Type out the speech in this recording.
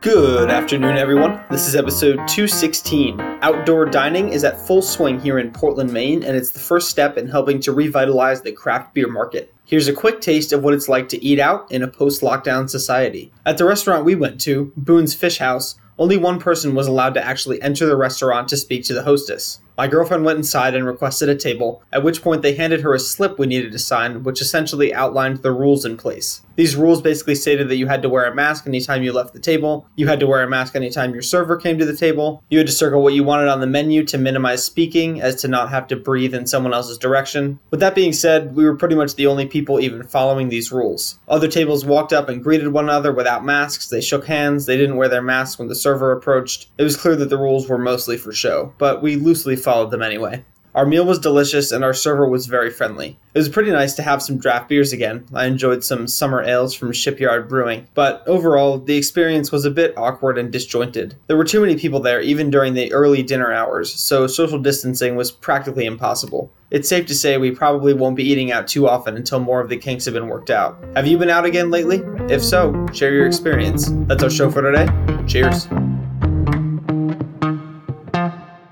Good afternoon, everyone. This is episode 216. Outdoor dining is at full swing here in Portland, Maine, and it's the first step in helping to revitalize the craft beer market. Here's a quick taste of what it's like to eat out in a post lockdown society. At the restaurant we went to, Boone's Fish House, only one person was allowed to actually enter the restaurant to speak to the hostess. My girlfriend went inside and requested a table, at which point they handed her a slip we needed to sign, which essentially outlined the rules in place. These rules basically stated that you had to wear a mask anytime you left the table, you had to wear a mask anytime your server came to the table, you had to circle what you wanted on the menu to minimize speaking as to not have to breathe in someone else's direction. With that being said, we were pretty much the only people even following these rules. Other tables walked up and greeted one another without masks, they shook hands, they didn't wear their masks when the server approached. It was clear that the rules were mostly for show, but we loosely followed them anyway. Our meal was delicious and our server was very friendly. It was pretty nice to have some draft beers again. I enjoyed some summer ales from Shipyard Brewing, but overall, the experience was a bit awkward and disjointed. There were too many people there even during the early dinner hours, so social distancing was practically impossible. It's safe to say we probably won't be eating out too often until more of the kinks have been worked out. Have you been out again lately? If so, share your experience. That's our show for today. Cheers.